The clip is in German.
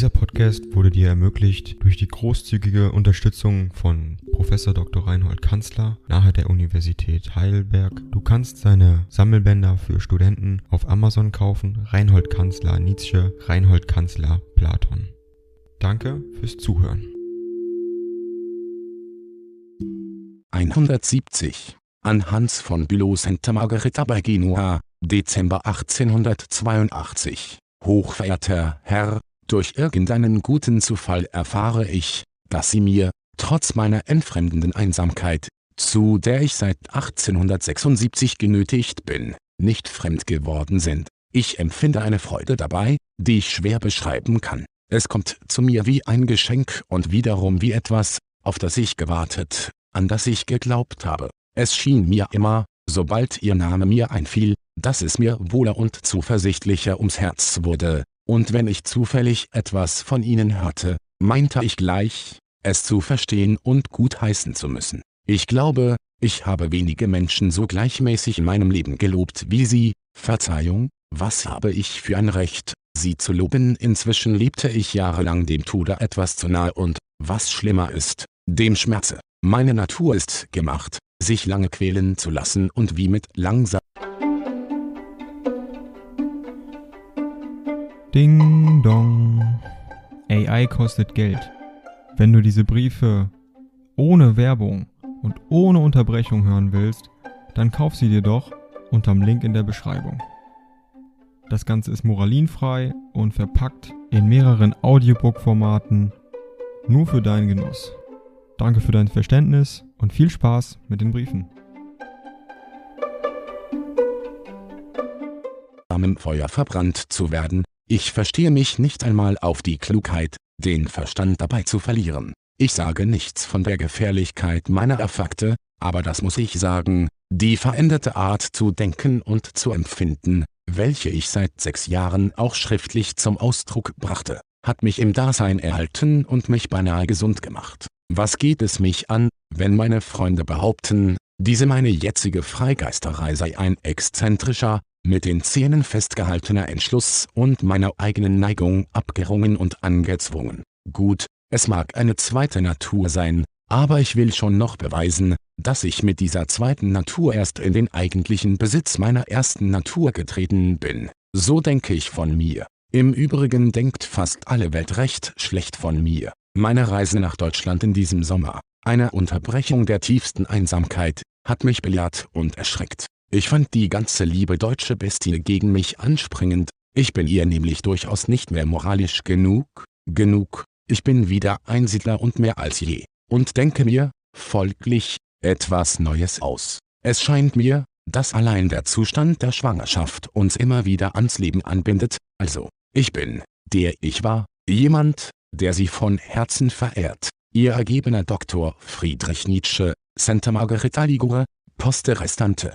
Dieser Podcast wurde dir ermöglicht durch die großzügige Unterstützung von Professor Dr. Reinhold Kanzler nahe der Universität Heidelberg. Du kannst seine Sammelbänder für Studenten auf Amazon kaufen. Reinhold Kanzler Nietzsche, Reinhold Kanzler Platon. Danke fürs Zuhören. 170 an Hans von Bülow Santa Margherita bei Genua, Dezember 1882. Hochverehrter Herr, durch irgendeinen guten Zufall erfahre ich, dass Sie mir, trotz meiner entfremdenden Einsamkeit, zu der ich seit 1876 genötigt bin, nicht fremd geworden sind. Ich empfinde eine Freude dabei, die ich schwer beschreiben kann. Es kommt zu mir wie ein Geschenk und wiederum wie etwas, auf das ich gewartet, an das ich geglaubt habe. Es schien mir immer, sobald Ihr Name mir einfiel, dass es mir wohler und zuversichtlicher ums Herz wurde, und wenn ich zufällig etwas von ihnen hörte, meinte ich gleich, es zu verstehen und gutheißen zu müssen. Ich glaube, ich habe wenige Menschen so gleichmäßig in meinem Leben gelobt wie sie, Verzeihung, was habe ich für ein Recht, sie zu loben inzwischen lebte ich jahrelang dem Tode etwas zu nahe und, was schlimmer ist, dem Schmerze. Meine Natur ist gemacht, sich lange quälen zu lassen und wie mit langsam Ding dong. AI kostet Geld. Wenn du diese Briefe ohne Werbung und ohne Unterbrechung hören willst, dann kauf sie dir doch unterm Link in der Beschreibung. Das Ganze ist moralinfrei und verpackt in mehreren Audiobook-Formaten nur für deinen Genuss. Danke für dein Verständnis und viel Spaß mit den Briefen. am Feuer verbrannt zu werden, ich verstehe mich nicht einmal auf die Klugheit, den Verstand dabei zu verlieren. Ich sage nichts von der Gefährlichkeit meiner Affakte, aber das muss ich sagen, die veränderte Art zu denken und zu empfinden, welche ich seit sechs Jahren auch schriftlich zum Ausdruck brachte, hat mich im Dasein erhalten und mich beinahe gesund gemacht. Was geht es mich an, wenn meine Freunde behaupten, diese meine jetzige Freigeisterei sei ein exzentrischer, mit den Zähnen festgehaltener Entschluss und meiner eigenen Neigung abgerungen und angezwungen. Gut, es mag eine zweite Natur sein, aber ich will schon noch beweisen, dass ich mit dieser zweiten Natur erst in den eigentlichen Besitz meiner ersten Natur getreten bin. So denke ich von mir. Im Übrigen denkt fast alle Welt recht schlecht von mir. Meine Reise nach Deutschland in diesem Sommer, eine Unterbrechung der tiefsten Einsamkeit, hat mich belehrt und erschreckt. Ich fand die ganze liebe deutsche Bestie gegen mich anspringend, ich bin ihr nämlich durchaus nicht mehr moralisch genug, genug, ich bin wieder Einsiedler und mehr als je, und denke mir, folglich, etwas Neues aus. Es scheint mir, dass allein der Zustand der Schwangerschaft uns immer wieder ans Leben anbindet, also, ich bin, der ich war, jemand, der sie von Herzen verehrt. Ihr ergebener Doktor Friedrich Nietzsche, Santa Margherita Ligure, Poste Restante.